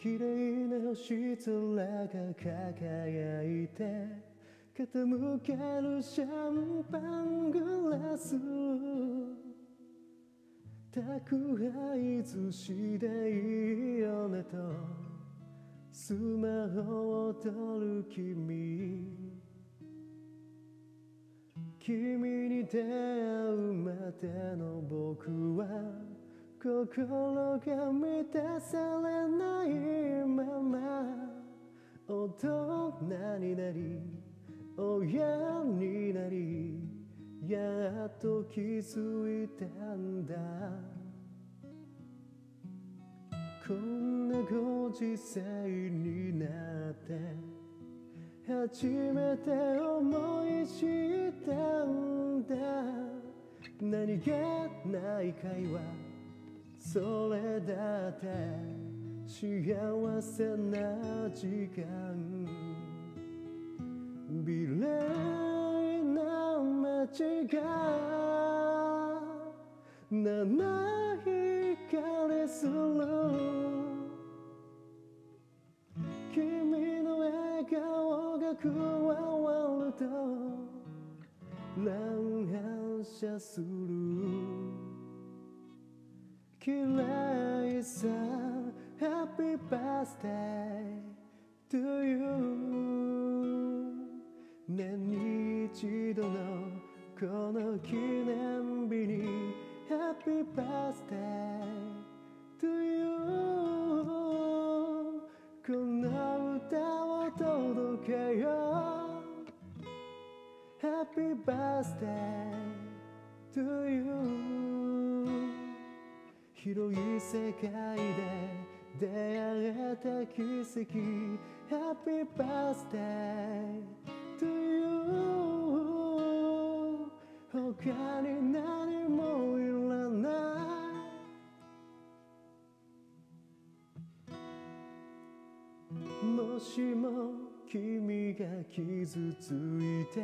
綺麗な星空が輝いて傾けるシャンパングラス宅配寿司でいいよねとスマホを取る君君に出会うまでの僕は心が満たされないまま大人になり親になりやっと気づいたんだ。こんなご時世になって初めて思い知ったんだ。何気ない会話。それだって幸せな時間。美麗な街が。七光する。君の笑顔が加わると乱反射する。綺麗さ Happy birthday to you 年に一度のこの記念日に Happy birthday to you この歌を届けよう Happy birthday to you 広い世界で出会えた奇跡。Happy birthday to you 他に何もいらない。もしも君が傷ついて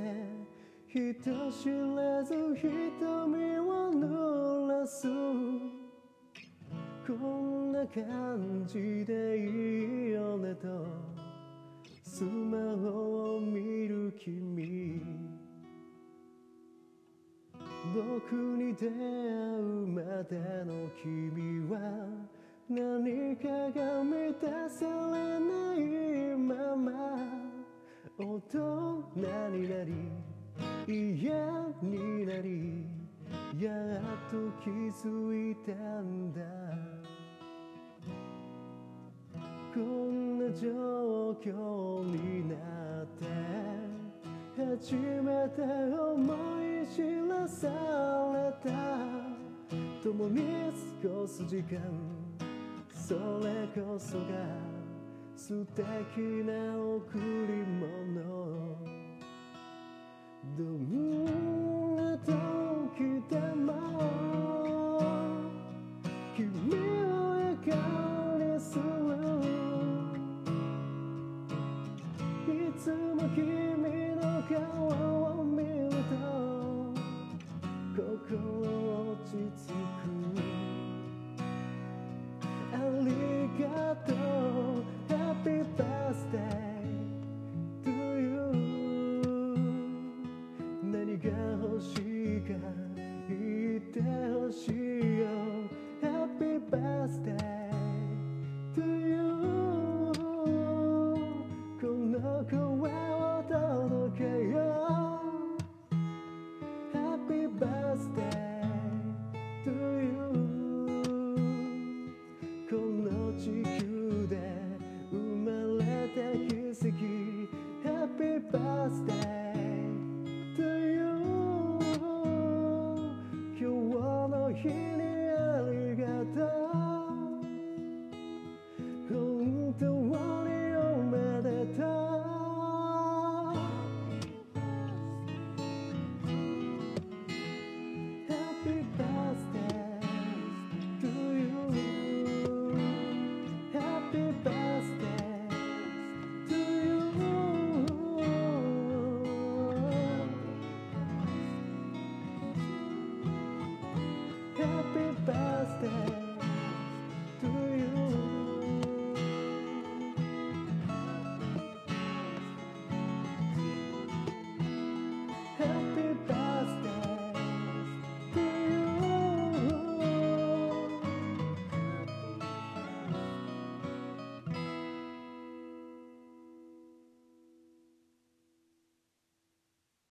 人知れず瞳感じでいいよねとスマホを見る君僕に出会うまでの君は何かが満たされないまま。大人になり嫌になりやっと気づいたんだ。こんな状況になって初めて思い知らされた。共に過ごす時間。それこそが素敵な贈り物。どんな時でもバースデーという。今日の日にありがとう本当は